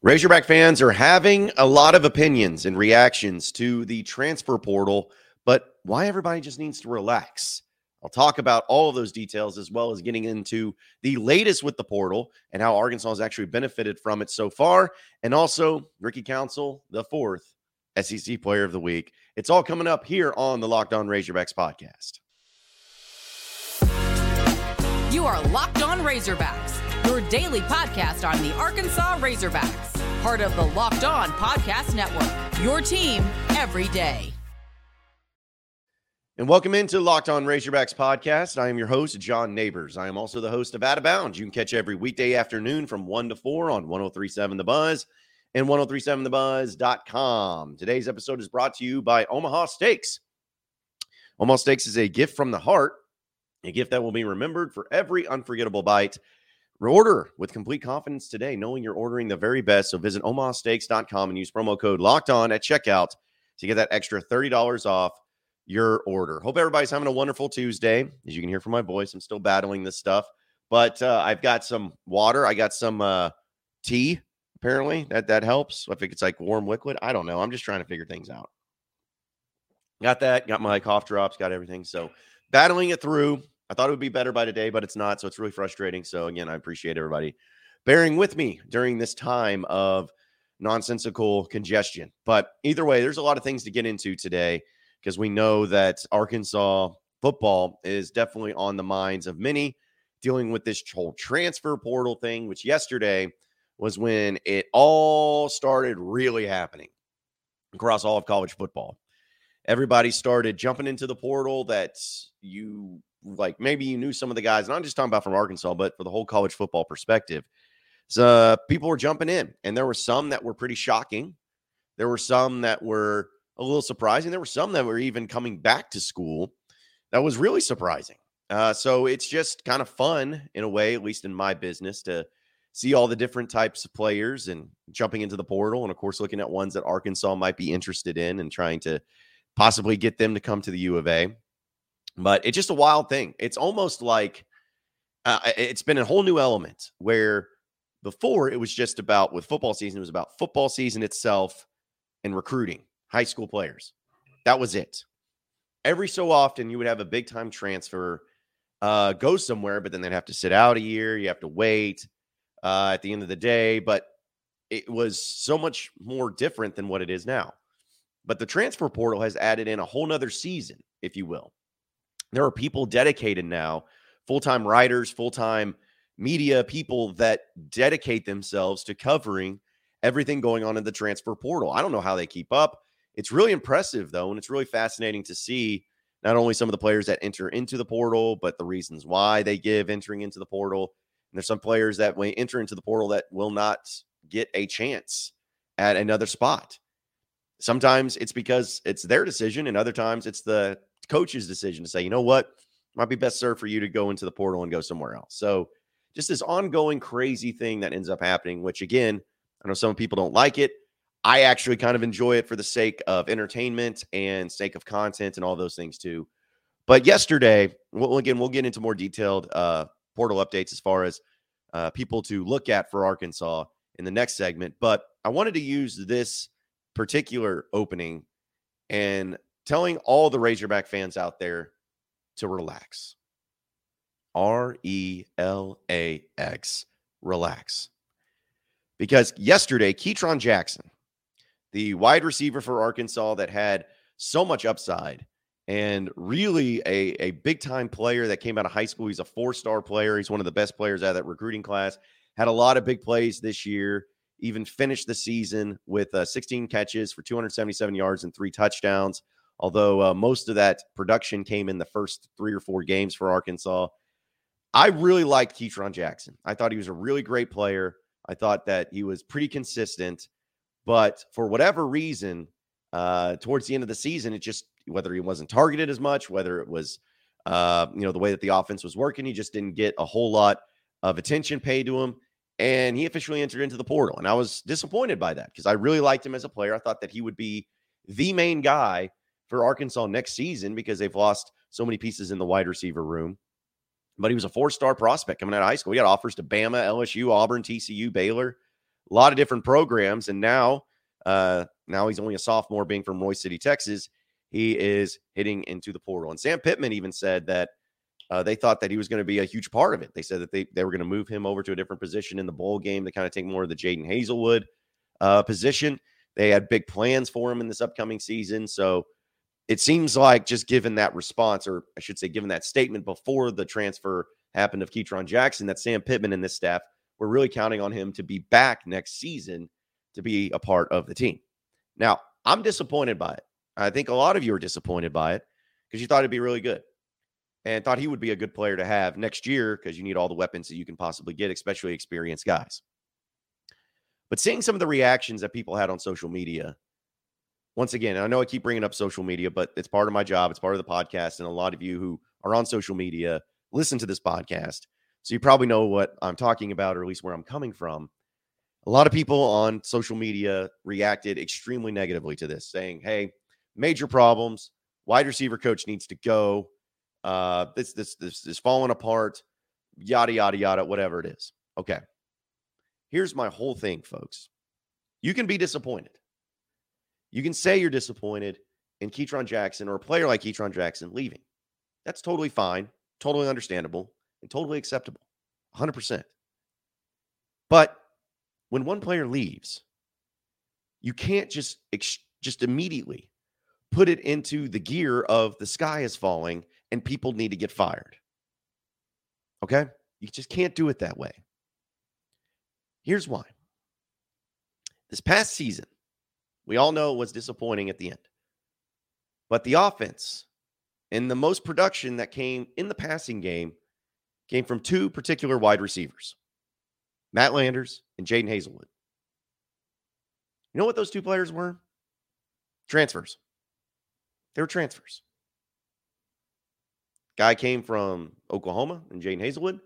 Razorback fans are having a lot of opinions and reactions to the transfer portal, but why everybody just needs to relax. I'll talk about all of those details as well as getting into the latest with the portal and how Arkansas has actually benefited from it so far. And also, Ricky Council, the fourth SEC player of the week. It's all coming up here on the Locked On Razorbacks podcast. You are Locked On Razorbacks your daily podcast on the Arkansas Razorbacks, part of the Locked On Podcast Network. Your team every day. And welcome into Locked On Razorbacks podcast. I am your host, John Neighbors. I am also the host of Out of Bounds. You can catch every weekday afternoon from 1 to 4 on 1037 The Buzz and 1037thebuzz.com. Today's episode is brought to you by Omaha Steaks. Omaha Steaks is a gift from the heart, a gift that will be remembered for every unforgettable bite Order with complete confidence today, knowing you're ordering the very best. So visit omahasteaks.com and use promo code locked on at checkout to get that extra $30 off your order. Hope everybody's having a wonderful Tuesday. As you can hear from my voice, I'm still battling this stuff, but uh, I've got some water. I got some uh, tea. Apparently, that that helps. I think it's like warm liquid. I don't know. I'm just trying to figure things out. Got that. Got my cough drops. Got everything. So battling it through. I thought it would be better by today, but it's not. So it's really frustrating. So again, I appreciate everybody bearing with me during this time of nonsensical congestion. But either way, there's a lot of things to get into today because we know that Arkansas football is definitely on the minds of many dealing with this whole transfer portal thing, which yesterday was when it all started really happening across all of college football. Everybody started jumping into the portal that you like maybe you knew some of the guys, and I'm just talking about from Arkansas, but for the whole college football perspective. So people were jumping in, and there were some that were pretty shocking. There were some that were a little surprising. There were some that were even coming back to school. That was really surprising. Uh, so it's just kind of fun in a way, at least in my business, to see all the different types of players and jumping into the portal, and of course looking at ones that Arkansas might be interested in and trying to possibly get them to come to the U of A. But it's just a wild thing. It's almost like uh, it's been a whole new element where before it was just about with football season, it was about football season itself and recruiting high school players. That was it. Every so often, you would have a big time transfer uh, go somewhere, but then they'd have to sit out a year. You have to wait uh, at the end of the day. But it was so much more different than what it is now. But the transfer portal has added in a whole nother season, if you will. There are people dedicated now, full time writers, full time media people that dedicate themselves to covering everything going on in the transfer portal. I don't know how they keep up. It's really impressive, though, and it's really fascinating to see not only some of the players that enter into the portal, but the reasons why they give entering into the portal. And there's some players that when enter into the portal that will not get a chance at another spot. Sometimes it's because it's their decision, and other times it's the coach's decision to say, you know what, might be best served for you to go into the portal and go somewhere else. So just this ongoing crazy thing that ends up happening, which again, I know some people don't like it. I actually kind of enjoy it for the sake of entertainment and sake of content and all those things too. But yesterday, well, again, we'll get into more detailed uh, portal updates as far as uh, people to look at for Arkansas in the next segment. But I wanted to use this particular opening and telling all the Razorback fans out there to relax. R E L A X, relax. Because yesterday, Ketron Jackson, the wide receiver for Arkansas that had so much upside and really a, a big time player that came out of high school. He's a four star player. He's one of the best players out of that recruiting class. Had a lot of big plays this year. Even finished the season with uh, 16 catches for 277 yards and three touchdowns although uh, most of that production came in the first three or four games for Arkansas. I really liked Ketron Jackson. I thought he was a really great player. I thought that he was pretty consistent, but for whatever reason, uh, towards the end of the season, it just whether he wasn't targeted as much, whether it was uh, you know the way that the offense was working, he just didn't get a whole lot of attention paid to him. And he officially entered into the portal, and I was disappointed by that because I really liked him as a player. I thought that he would be the main guy for Arkansas next season because they've lost so many pieces in the wide receiver room. But he was a four star prospect coming out of high school. He got offers to Bama, LSU, Auburn, TCU, Baylor. a lot of different programs, and now, uh, now he's only a sophomore, being from Royse City, Texas. He is hitting into the portal, and Sam Pittman even said that uh, they thought that he was going to be a huge part of it. They said that they they were going to move him over to a different position in the bowl game to kind of take more of the Jadon Haselwood uh, position. They had big plans for him in this upcoming season, so it seems like just given that response, or I should say, given that statement before the transfer happened of Ketron Jackson, that Sam Pittman and this staff were really counting on him to be back next season to be a part of the team. Now, I'm disappointed by it. I think a lot of you are disappointed by it because you thought it'd be really good and thought he would be a good player to have next year because you need all the weapons that you can possibly get, especially experienced guys. But seeing some of the reactions that people had on social media once again, I know I keep bringing up social media, but it's part of my job. It's part of the podcast. And a lot of you who are on social media listen to this podcast. So you probably know what I'm talking about, or at least where I'm coming from. A lot of people on social media reacted extremely negatively to this, saying, Hey, major problems. Wide receiver coach needs to go. Uh, this, this, this is falling apart, yada, yada, yada, whatever it is. Okay. Here's my whole thing, folks. You can be disappointed. You can say you're disappointed in Ketron Jackson or a player like Ketron Jackson leaving. That's totally fine, totally understandable, and totally acceptable. 100%. But when one player leaves, you can't just just immediately put it into the gear of the sky is falling and people need to get fired. Okay? You just can't do it that way. Here's why. This past season, we all know it was disappointing at the end. But the offense and the most production that came in the passing game came from two particular wide receivers Matt Landers and Jadon Haselwood. You know what those two players were? Transfers. They were transfers. Guy came from Oklahoma and Jadon Haselwood.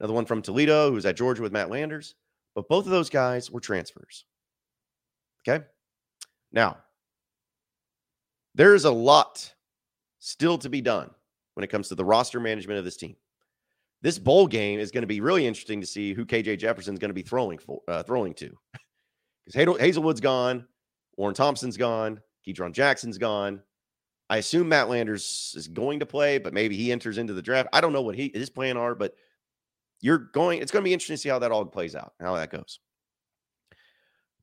Another one from Toledo who's at Georgia with Matt Landers. But both of those guys were transfers. Okay. Now, there's a lot still to be done when it comes to the roster management of this team. This bowl game is going to be really interesting to see who KJ Jefferson is going to be throwing for, uh, throwing to, because Haselwood's gone, Warren Thompson's gone, Ketron Jackson's gone. I assume Matt Landers is going to play, but maybe he enters into the draft. I don't know what he, his plan are, but you're going. It's going to be interesting to see how that all plays out, how that goes.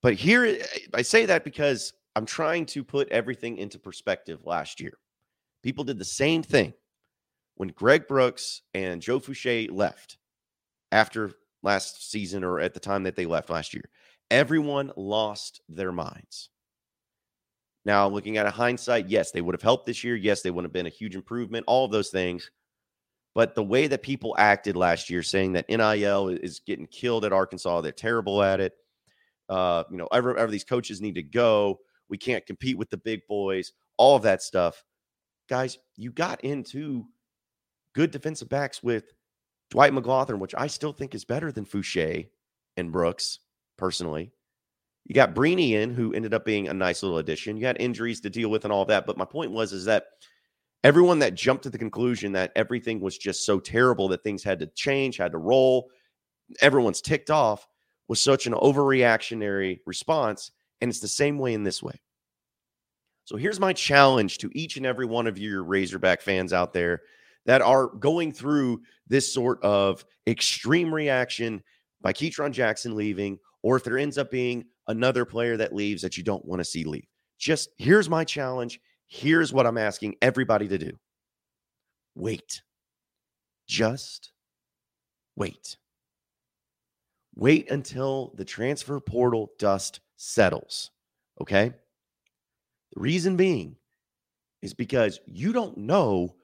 But here, eh, I say that because I'm trying to put everything into perspective last year. People did the same thing when Greg Brooks and Joe Foucha left after last season or at the time that they left last year. Everyone lost their minds. Now, looking at a hindsight, yes, they would have helped this year. Yes, they would have been a huge improvement, all of those things. But the way that people acted last year, saying that NIL is getting killed at Arkansas, they're terrible at it, uh, you know, ever, ever these coaches need to go. We can't compete with the big boys, all of that stuff. Guys, you got into good defensive backs with Dwight McGlothern, which I still think is better than Foucha and Brooks, personally. You got Brini in, who ended up being a nice little addition. You had injuries to deal with and all that. But my point was is that everyone that jumped to the conclusion that everything was just so terrible that things had to change, had to roll, everyone's ticked off was such an overreactionary response. And it's the same way in this way. So here's my challenge to each and every one of your Razorback fans out there that are going through this sort of extreme reaction by Ketron Jackson leaving, or if there ends up being another player that leaves that you don't want to see leave. Just here's my challenge. Here's what I'm asking everybody to do wait. Just wait. Wait until the transfer portal dust settles. Okay. The reason being is because you don't know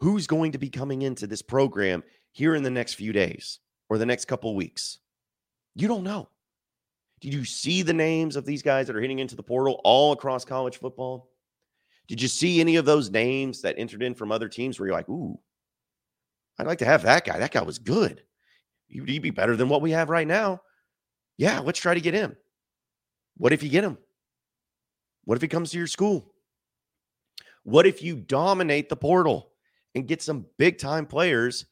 who's going to be coming into this program here in the next few days or the next couple weeks. You don't know. Did you see the names of these guys that are hitting into the portal all across college football? Did you see any of those names that entered in from other teams where you're like, ooh, I'd like to have that guy. That guy was good. He'd be better than what we have right now. Yeah, let's try to get him. What if you get him? What if he comes to your school? What if you dominate the portal and get some big time players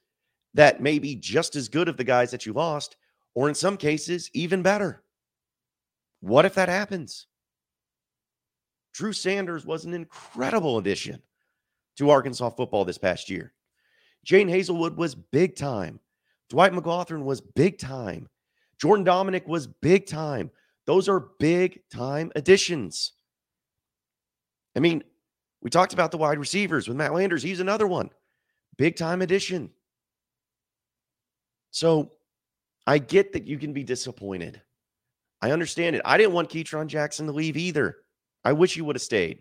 that may be just as good of the guys that you lost, or in some cases, even better? What if that happens? Drew Sanders was an incredible addition to Arkansas football this past year. Jadon Haselwood was big time. Dwight McGlothern was big time. Jordan Domineck was big time. Those are big time additions. I mean, we talked about the wide receivers with Matt Landers. He's another one. Big time addition. So I get that you can be disappointed. I understand it. I didn't want Ketron Jackson to leave either. I wish he would have stayed.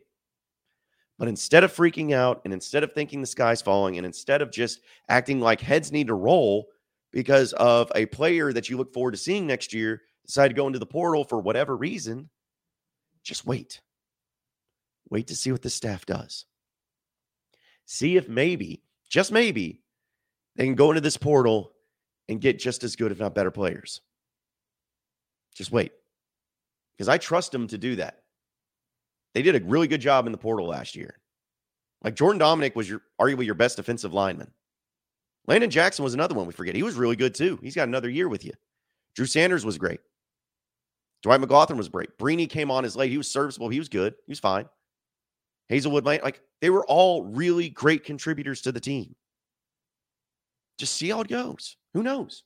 But instead of freaking out and instead of thinking the sky's falling and instead of just acting like heads need to roll because of a player that you look forward to seeing next year decide to go into the portal for whatever reason, just wait. Wait to see what the staff does. See if maybe, just maybe, they can go into this portal and get just as good, if not better, players. Just wait. Because I trust them to do that. They did a really good job in the portal last year. Like Jordan Domineck was your arguably your best defensive lineman. Landon Jackson was another one we forget. He was really good too. He's got another year with you. Drew Sanders was great. Dwight McGlothern was great. Brini came on as late. He was serviceable. He was good. He was fine. Hazelwood Haselwood, like they were all really great contributors to the team. Just see how it goes. Who knows?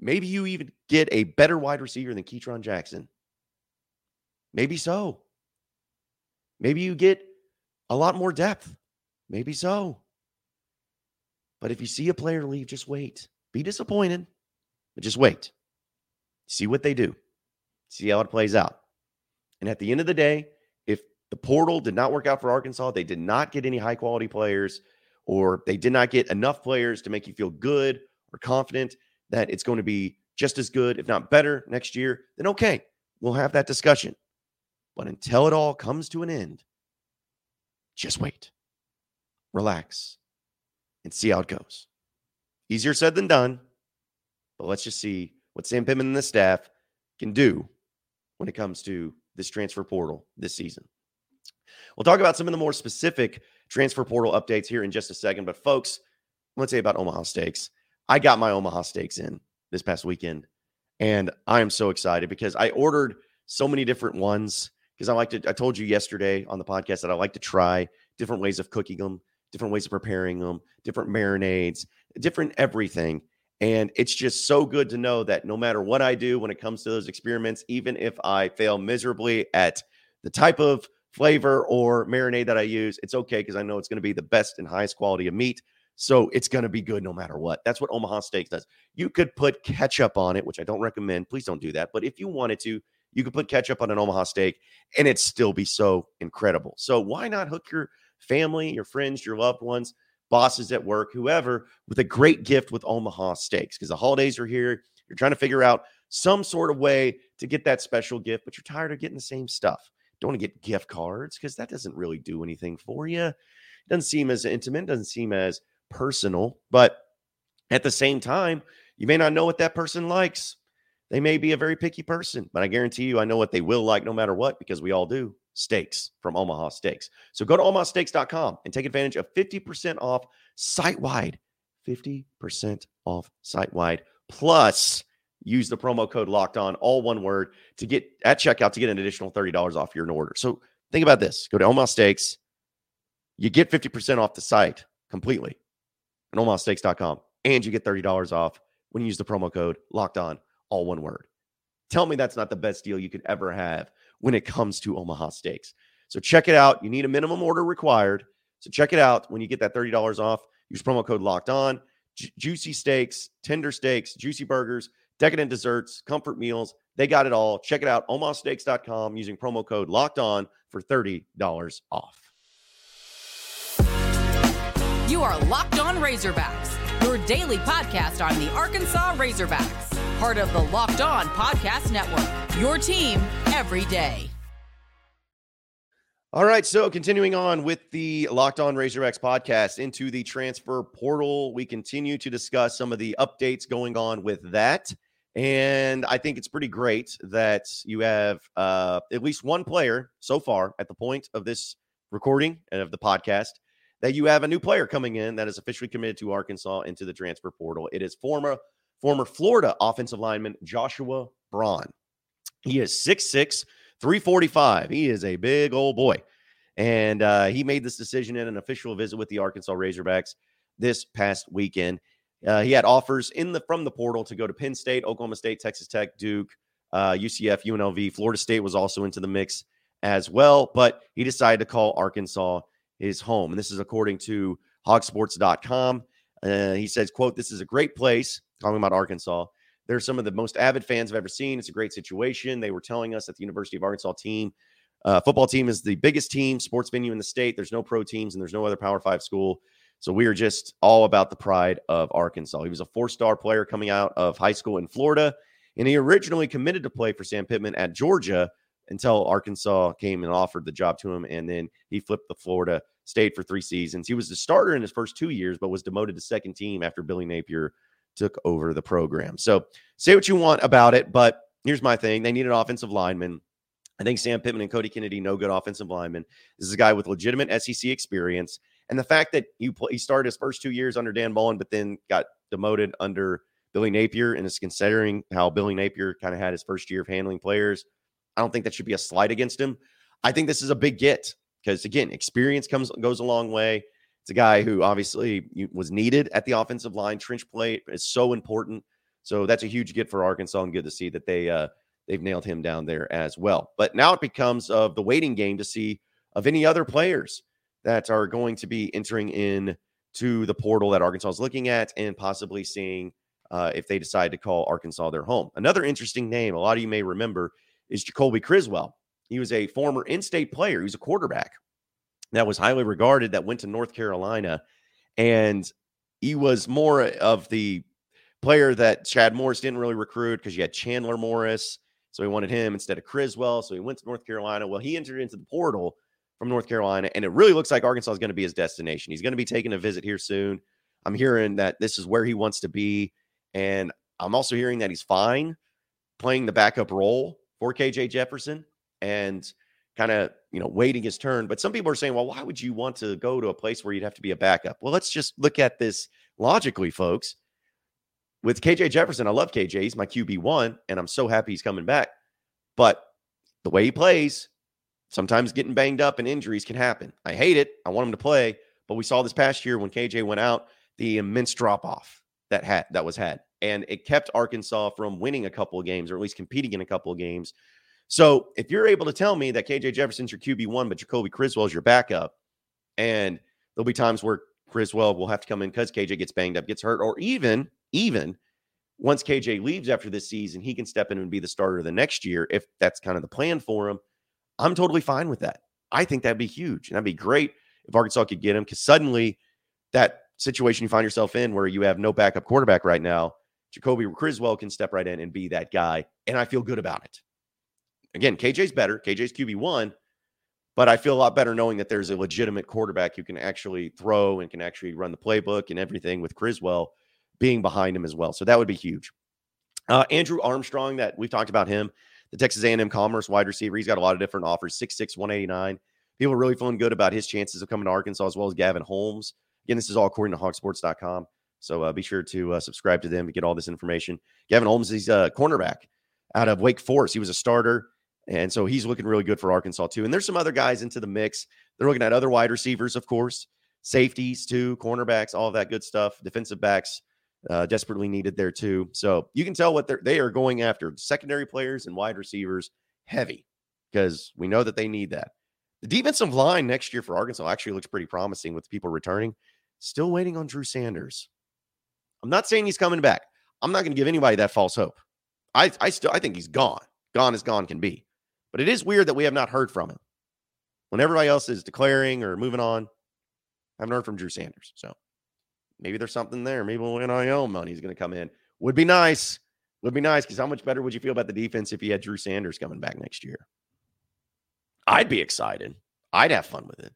Maybe you even get a better wide receiver than Ketron Jackson. Maybe so. Maybe you get a lot more depth. Maybe so. But if you see a player leave, just wait. Be disappointed, but just wait. See what they do. See how it plays out. And at the end of the day, if the portal did not work out for Arkansas, they did not get any high quality players, or they did not get enough players to make you feel good or confident that it's going to be just as good, if not better, next year, then okay, we'll have that discussion. But until it all comes to an end, just wait, relax, and see how it goes. Easier said than done, but let's just see what Sam Pittman and the staff can do when it comes to this transfer portal this season. We'll talk about some of the more specific transfer portal updates here in just a second. But, folks, let's say about Omaha Steaks. I got my Omaha Steaks in this past weekend, and I am so excited because I ordered so many different ones because I like to. I told you yesterday on the podcast that I like to try different ways of cooking them, different ways of preparing them, different marinades, different everything. And it's just so good to know that no matter what I do when it comes to those experiments, even if I fail miserably at the type of flavor or marinade that I use, it's okay because I know it's going to be the best and highest quality of meat. So it's going to be good no matter what. That's what Omaha Steaks does. You could put ketchup on it, which I don't recommend. Please don't do that. But if you wanted to, you could put ketchup on an Omaha steak and it still be so incredible. So why not hook your family, your friends, your loved ones, bosses at work, whoever, with a great gift with Omaha Steaks? Because the holidays are here. You're trying to figure out some sort of way to get that special gift, but you're tired of getting the same stuff. Don't want to get gift cards because that doesn't really do anything for you. Doesn't seem as intimate, doesn't seem as personal, but at the same time, you may not know what that person likes. They may be a very picky person, but I guarantee you I know what they will like no matter what because we all do. Steaks from Omaha Steaks. So go to omahasteaks.com and take advantage of 50% off site wide. 50% off site wide. Plus, use the promo code locked on, all one word, to get at checkout to get an additional $30 off your order. So think about this go to Omaha Steaks. You get 50% off the site completely at omahasteaks.com, and you get $30 off when you use the promo code locked on all one word. Tell me that's not the best deal you could ever have when it comes to Omaha Steaks. So check it out. You need a minimum order required. So check it out when you get that $30 off. Use promo code locked on. Ju- juicy steaks, tender steaks, juicy burgers, decadent desserts, comfort meals. They got it all. Check it out. omahasteaks.com using promo code locked on for $30 off. You are Locked On Razorbacks, your daily podcast on the Arkansas Razorbacks part of the Locked On Podcast Network. Your team every day. All right, so continuing on with the Locked On Razorbacks podcast into the transfer portal, we continue to discuss some of the updates going on with that. And I think it's pretty great that you have uh, at least one player so far at the point of this recording and of the podcast that you have a new player coming in that is officially committed to Arkansas into the transfer portal. It is former former Florida offensive lineman Joshua Braun. He is 6'6, 345. He is a big old boy. And uh, he made this decision in an official visit with the Arkansas Razorbacks this past weekend. Uh, he had offers in the from the portal to go to Penn State, Oklahoma State, Texas Tech, Duke, uh, UCF, UNLV. Florida State was also into the mix as well, but he decided to call Arkansas his home. And this is according to hogsports.com. Uh, he says, quote, this is a great place, talking about Arkansas. They're some of the most avid fans I've ever seen. It's a great situation. They were telling us that the University of Arkansas team, uh, football team is the biggest team, sports venue in the state. There's no pro teams and there's no other Power Five school. So we are just all about the pride of Arkansas. He was a four star player coming out of high school in Florida, and he originally committed to play for Sam Pittman at Georgia until Arkansas came and offered the job to him. And then he flipped the Florida State for three seasons. He was the starter in his first two years, but was demoted to second team after Billy Napier took over the program. So say what you want about it, but here's my thing. They need an offensive lineman. I think Sam Pittman and Cody Kennedy know good offensive linemen. This is a guy with legitimate SEC experience. And the fact that he, he started his first two years under Dan Mullen, but then got demoted under Billy Napier, and is considering how Billy Napier kind of had his first year of handling players, I don't think that should be a slight against him. I think this is a big get because again, experience comes goes a long way. It's a guy who obviously was needed at the offensive line. Trench plate is so important. So that's a huge get for Arkansas, and good to see that they uh, they've nailed him down there as well. But now it becomes of the waiting game to see of any other players that are going to be entering in to the portal that Arkansas is looking at and possibly seeing uh, if they decide to call Arkansas their home. Another interesting name, a lot of you may remember, is Jacoby Criswell. He was a former in state player, he was a quarterback that was highly regarded that went to North Carolina. And he was more of the player that Chad Morris didn't really recruit because you had Chandler Morris. So he wanted him instead of Criswell. So he went to North Carolina. Well, he entered into the portal from North Carolina, and it really looks like Arkansas is going to be his destination. He's going to be taking a visit here soon. I'm hearing that this is where he wants to be, and I'm also hearing that he's fine playing the backup role for KJ Jefferson and kind of you know waiting his turn. But some people are saying, well, why would you want to go to a place where you'd have to be a backup? Well, let's just look at this logically, folks. With KJ Jefferson, I love KJ. He's my QB one, and I'm so happy he's coming back. But the way he plays, Sometimes getting banged up and injuries can happen. I hate it. I want him to play, but we saw this past year when KJ went out, the immense drop off that had that was had, and it kept Arkansas from winning a couple of games or at least competing in a couple of games. So if you're able to tell me that KJ Jefferson's your QB one, but Jacoby Criswell is your backup, and there'll be times where Criswell will have to come in because KJ gets banged up, gets hurt, or even even once KJ leaves after this season, he can step in and be the starter the next year if that's kind of the plan for him. I'm totally fine with that. I think that'd be huge. And that'd be great if Arkansas could get him because suddenly that situation you find yourself in where you have no backup quarterback right now, Jacoby Criswell can step right in and be that guy. And I feel good about it. Again, KJ's better. KJ's QB1, but I feel a lot better knowing that there's a legitimate quarterback who can actually throw and can actually run the playbook and everything with Criswell being behind him as well. So that would be huge. Uh, Andrew Armstrong, that we've talked about him the Texas A&M Commerce wide receiver. He's got a lot of different offers, 6'6", 189. People are really feeling good about his chances of coming to Arkansas as well as Gavin Holmes. Again, this is all according to hogsports.com. So uh, be sure to uh, subscribe to them to get all this information. Gavin Holmes, he's a cornerback out of Wake Forest. He was a starter. And so he's looking really good for Arkansas, too. And there's some other guys into the mix. They're looking at other wide receivers, of course, safeties, too, cornerbacks, all of that good stuff, defensive backs uh, desperately needed there too. So you can tell what they're they are going after secondary players and wide receivers heavy because we know that they need that. The defensive line next year for Arkansas actually looks pretty promising with people returning. Still waiting on Drew Sanders. I'm not saying he's coming back. I'm not going to give anybody that false hope. I I still I think he's gone. Gone as gone can be. But it is weird that we have not heard from him. When everybody else is declaring or moving on, I haven't heard from Drew Sanders. So maybe there's something there. Maybe NIL money is going to come in. Would be nice. Would be nice because how much better would you feel about the defense if you had Drew Sanders coming back next year? I'd be excited. I'd have fun with it.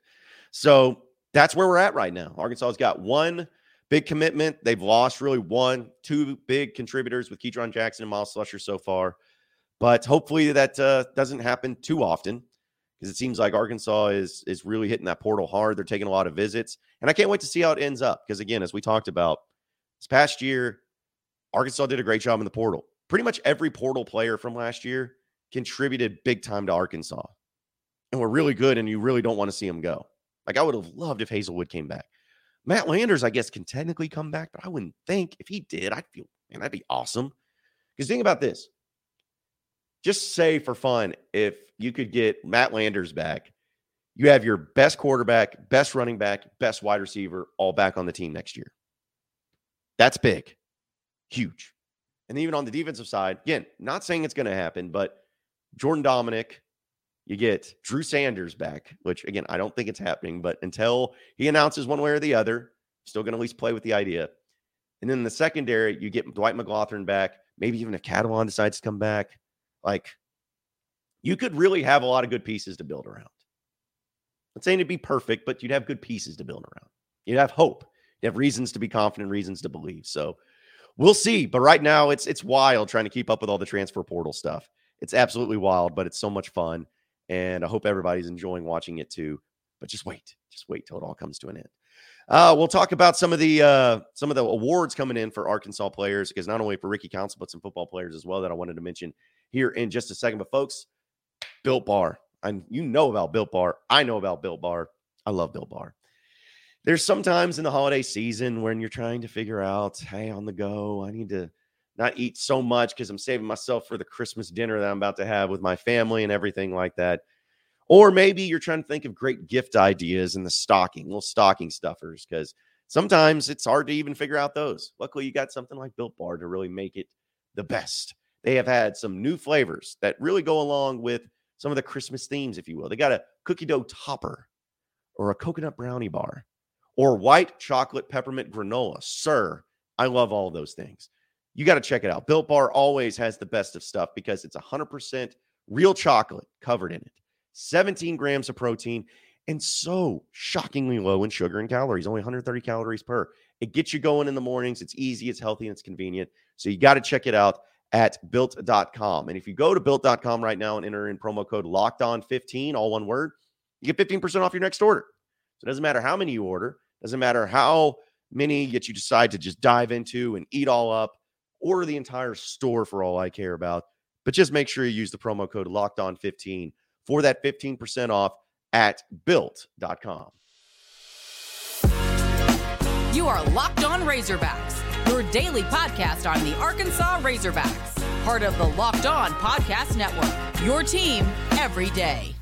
So that's where we're at right now. Arkansas's got one big commitment. They've lost really one, two big contributors with Ketron Jackson and Myles Slusher so far. But hopefully that uh, doesn't happen too often because it seems like Arkansas is is really hitting that portal hard. They're taking a lot of visits, and I can't wait to see how it ends up. Because again, as we talked about this past year, Arkansas did a great job in the portal. Pretty much every portal player from last year contributed big time to Arkansas and were really good, and you really don't want to see them go. Like I would have loved if Haselwood came back. Matt Landers, I guess, can technically come back, but I wouldn't think if he did, I'd feel, man, that'd be awesome. Because think about this. Just say for fun, if you could get Matt Landers back, you have your best quarterback, best running back, best wide receiver all back on the team next year. That's big, huge. And even on the defensive side, again, not saying it's going to happen, but Jordan Domineck, you get Drew Sanders back, which again, I don't think it's happening, but until he announces one way or the other, still going to at least play with the idea. And then in the secondary, you get Dwight McGlothern back, maybe even if Catalon decides to come back. Like, you could really have a lot of good pieces to build around. I'm saying it'd be perfect, but you'd have good pieces to build around. You'd have hope. You have reasons to be confident, reasons to believe. So we'll see. But right now, it's it's wild trying to keep up with all the transfer portal stuff. It's absolutely wild, but it's so much fun. And I hope everybody's enjoying watching it too. But just wait, just wait till it all comes to an end. Uh, we'll talk about some of the uh, some of the awards coming in for Arkansas players because not only for Ricky Council but some football players as well that I wanted to mention here in just a second. But folks, Built Bar, and you know about Built Bar. I know about Built Bar. I love Built Bar. There's sometimes in the holiday season when you're trying to figure out, hey, on the go, I need to not eat so much because I'm saving myself for the Christmas dinner that I'm about to have with my family and everything like that. Or maybe you're trying to think of great gift ideas in the stocking, little stocking stuffers, because sometimes it's hard to even figure out those. Luckily, you got something like Built Bar to really make it the best. They have had some new flavors that really go along with some of the Christmas themes, if you will. They got a cookie dough topper or a coconut brownie bar or white chocolate peppermint granola. Sir, I love all those things. You got to check it out. Built Bar always has the best of stuff because it's 100% real chocolate covered in it, 17 grams of protein, and so shockingly low in sugar and calories, only 130 calories per. It gets you going in the mornings. It's easy, it's healthy, and it's convenient. So you got to check it out at built.com. And if you go to built.com right now and enter in promo code locked on 15, all one word, you get 15% off your next order. So it doesn't matter how many you order, doesn't matter how many yet you decide to just dive into and eat all up. Order the entire store for all I care about. But just make sure you use the promo code locked on 15 for that 15% off at built.com. You are Locked On Razorbacks, your daily podcast on the Arkansas Razorbacks, part of the Locked On Podcast Network. Your team every day.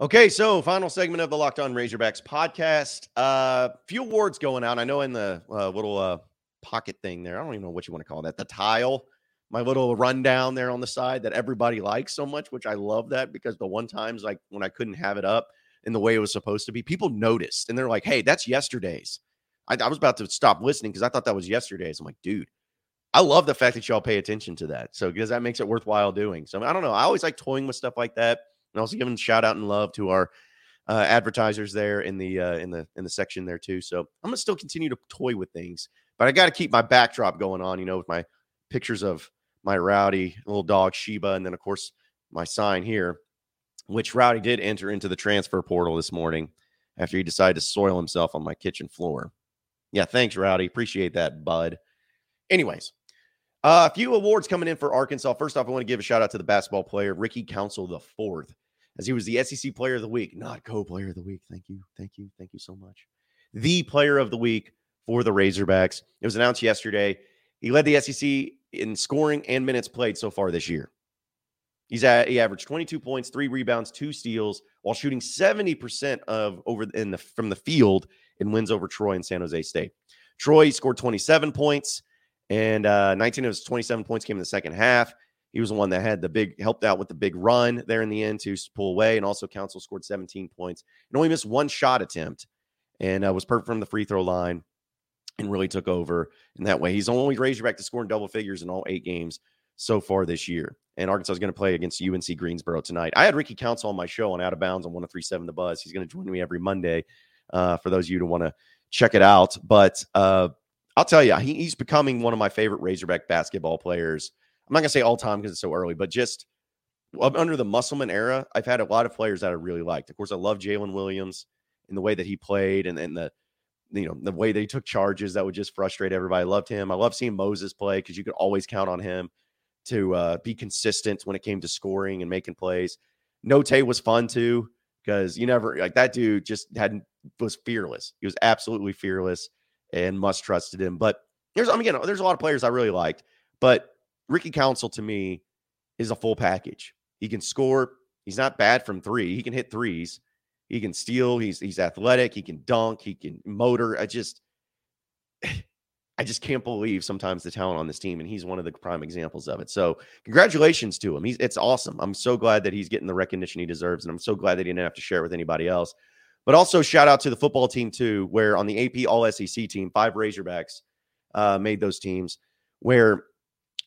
Okay, so final segment of the Locked On Razorbacks podcast. Uh, few awards going out. I know in the uh, little uh, pocket thing there, I don't even know what you want to call that. The tile, my little rundown there on the side that everybody likes so much, which I love that because the one times like when I couldn't have it up in the way it was supposed to be, people noticed and they're like, "Hey, that's yesterday's." I, I was about to stop listening because I thought that was yesterday's. I'm like, dude, I love the fact that y'all pay attention to that. So because that makes it worthwhile doing. So I don't know. I always like toying with stuff like that and also giving shout out and love to our uh, advertisers there in the uh, in the in the section there too. So I'm gonna still continue to toy with things, but I got to keep my backdrop going on. You know, with my pictures of my Rowdy little dog Sheba, and then of course my sign here, which Rowdy did enter into the transfer portal this morning after he decided to soil himself on my kitchen floor. Yeah, thanks, Rowdy. Appreciate that, bud. Anyways, uh, a few awards coming in for Arkansas. First off, I want to give a shout out to the basketball player Ricky Council the fourth, as he was the SEC Player of the Week, not co-player of the week. Thank you, thank you, thank you so much. The Player of the Week for the Razorbacks. It was announced yesterday. He led the SEC in scoring and minutes played so far this year. He's at he averaged 22 points, three rebounds, two steals, while shooting 70% of over in the from the field in wins over Troy and San Jose State. Troy scored 27 points. And uh, 19 of his 27 points came in the second half. He was the one that had the big, helped out with the big run there in the end to pull away. And also, Council scored 17 points and only missed one shot attempt and uh, was perfect from the free throw line and really took over in that way. He's only Razorback to score in double figures in all eight games so far this year. And Arkansas is going to play against UNC Greensboro tonight. I had Ricky Council on my show on Out of Bounds on 1037 The Buzz. He's going to join me every Monday uh, for those of you to want to check it out. But uh, I'll tell you, he, he's becoming one of my favorite Razorback basketball players. I'm not going to say all time because it's so early, but just under the Musselman era, I've had a lot of players that I really liked. Of course, I love Jaylin Williams in the way that he played and, and the you know the way they took charges that would just frustrate everybody. Loved him. I love seeing Moses play because you could always count on him to uh, be consistent when it came to scoring and making plays. Notae was fun too because you never like that dude just had was fearless. He was absolutely fearless and must trusted him. But there's I mean, again, there's a lot of players I really liked, but Ricky Council to me is a full package. He can score. He's not bad from three. He can hit threes. He can steal. He's he's athletic. He can dunk. He can motor. I just I just can't believe sometimes the talent on this team, and he's one of the prime examples of it. So, congratulations to him. He's it's awesome. I'm so glad that he's getting the recognition he deserves, and I'm so glad that he didn't have to share with anybody else. But also shout out to the football team too, where on the AP All SEC team, five Razorbacks uh, made those teams, where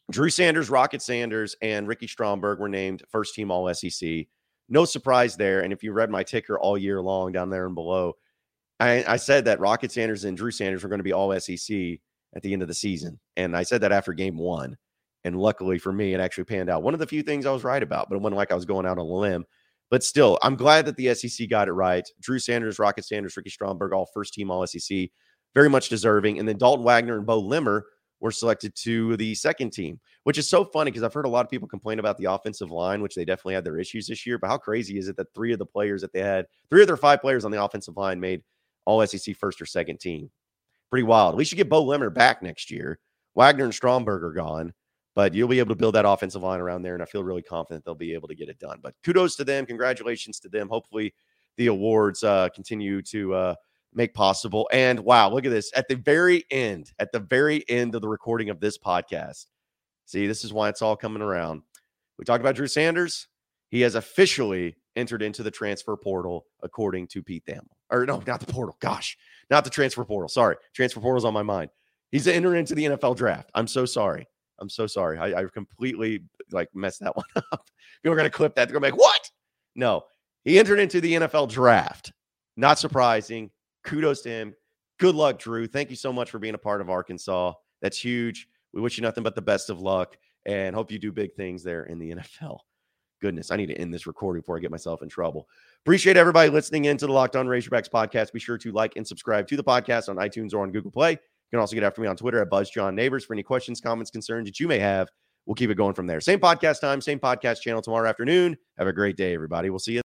Drew Sanders, Rocket Sanders, and Ricky Stromberg were named first team All SEC. No surprise there. And if you read my ticker all year long down there and below, I, I said that Rocket Sanders and Drew Sanders were going to be All SEC at the end of the season. And I said that after game one. And luckily for me, it actually panned out. One of the few things I was right about, but it wasn't like I was going out on a limb. But still, I'm glad that the SEC got it right. Drew Sanders, Rocket Sanders, Ricky Stromberg, all first team All SEC, very much deserving. And then Dalton Wagner and Beaux Limmer were selected to the second team, which is so funny because I've heard a lot of people complain about the offensive line, which they definitely had their issues this year. But how crazy is it that three of the players that they had, three of their five players on the offensive line made all SEC first or second team? pretty wild. We should get Beaux Limmer back next year. Wagner and Stromberg are gone, but you'll be able to build that offensive line around there. And I feel really confident they'll be able to get it done. But kudos to them. Congratulations to them. Hopefully, the awards uh, continue to uh, make possible. And wow, look at this. At the very end, at the very end of the recording of this podcast, see, this is why it's all coming around. We talked about Drew Sanders. He has officially entered into the transfer portal, according to Pete Thamel. Or no, not the portal. Gosh, not the transfer portal. Sorry, transfer portal's on my mind. He's entered into the NFL draft. I'm so sorry. I'm so sorry. I, I completely like messed that one up. People are gonna clip that. They're gonna be like, "What?" No, he entered into the NFL draft. Not surprising. Kudos to him. Good luck, Drew. Thank you so much for being a part of Arkansas. That's huge. We wish you nothing but the best of luck and hope you do big things there in the NFL goodness, I need to end this recording before I get myself in trouble. Appreciate everybody listening in to the Locked On Razorbacks podcast. Be sure to like and subscribe to the podcast on iTunes or on Google Play. You can also get after me on Twitter at BuzzJohnNeighbors for any questions, comments, concerns that you may have. We'll keep it going from there. Same podcast time, same podcast channel tomorrow afternoon. Have a great day, everybody. We'll see you.